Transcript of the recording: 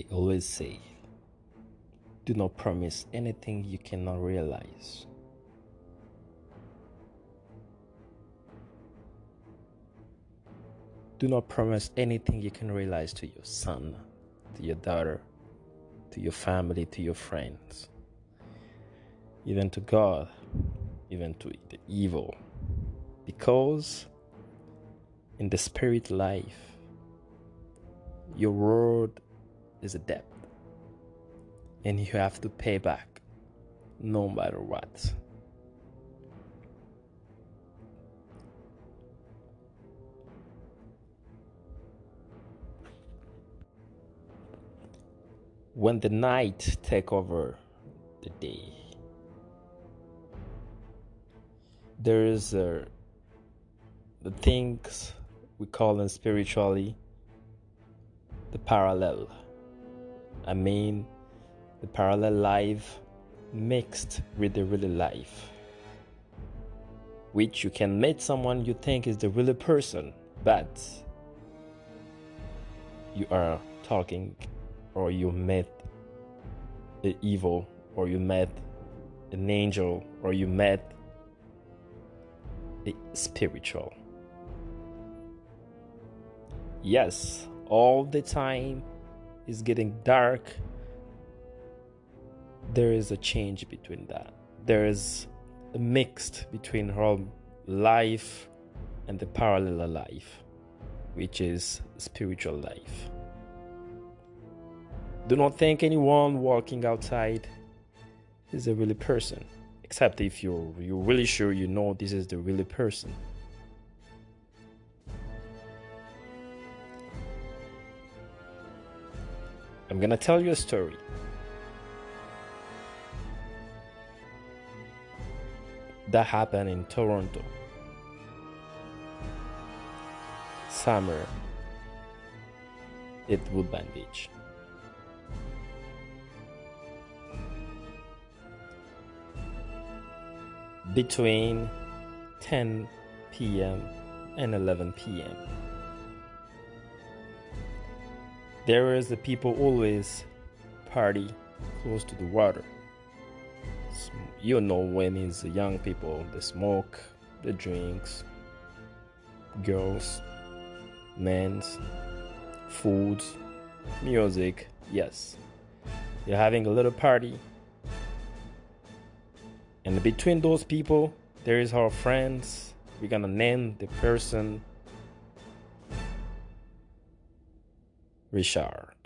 I always say, do not promise anything you cannot realize. Do not promise anything you can realize to your son, to your daughter, to your family, to your friends, even to God, even to the evil. Because in the spirit life, your word is a debt, and you have to pay back no matter what. When the night take over the day, there is a, the things we call them spiritually the parallel. I mean, the parallel life mixed with the real life, which you can meet someone you think is the real person, but you are talking or you met the evil or you met an angel or you met a spiritual. Yes, all the time is getting dark. There is a change between that. There is a mixed between our life and the parallel life, which is spiritual life. Do not think anyone walking outside is a really person, except if you're you're really sure you know this is the really person. I'm gonna tell you a story. That happened in Toronto. Summer at Woodbine Beach. between 10 p.m. and 11 p.m. There is the people always party close to the water. You know when it's the young people, the smoke, the drinks, girls, men's, foods, music. Yes, you're having a little party and between those people, there is our friends. We're gonna name the person Richard.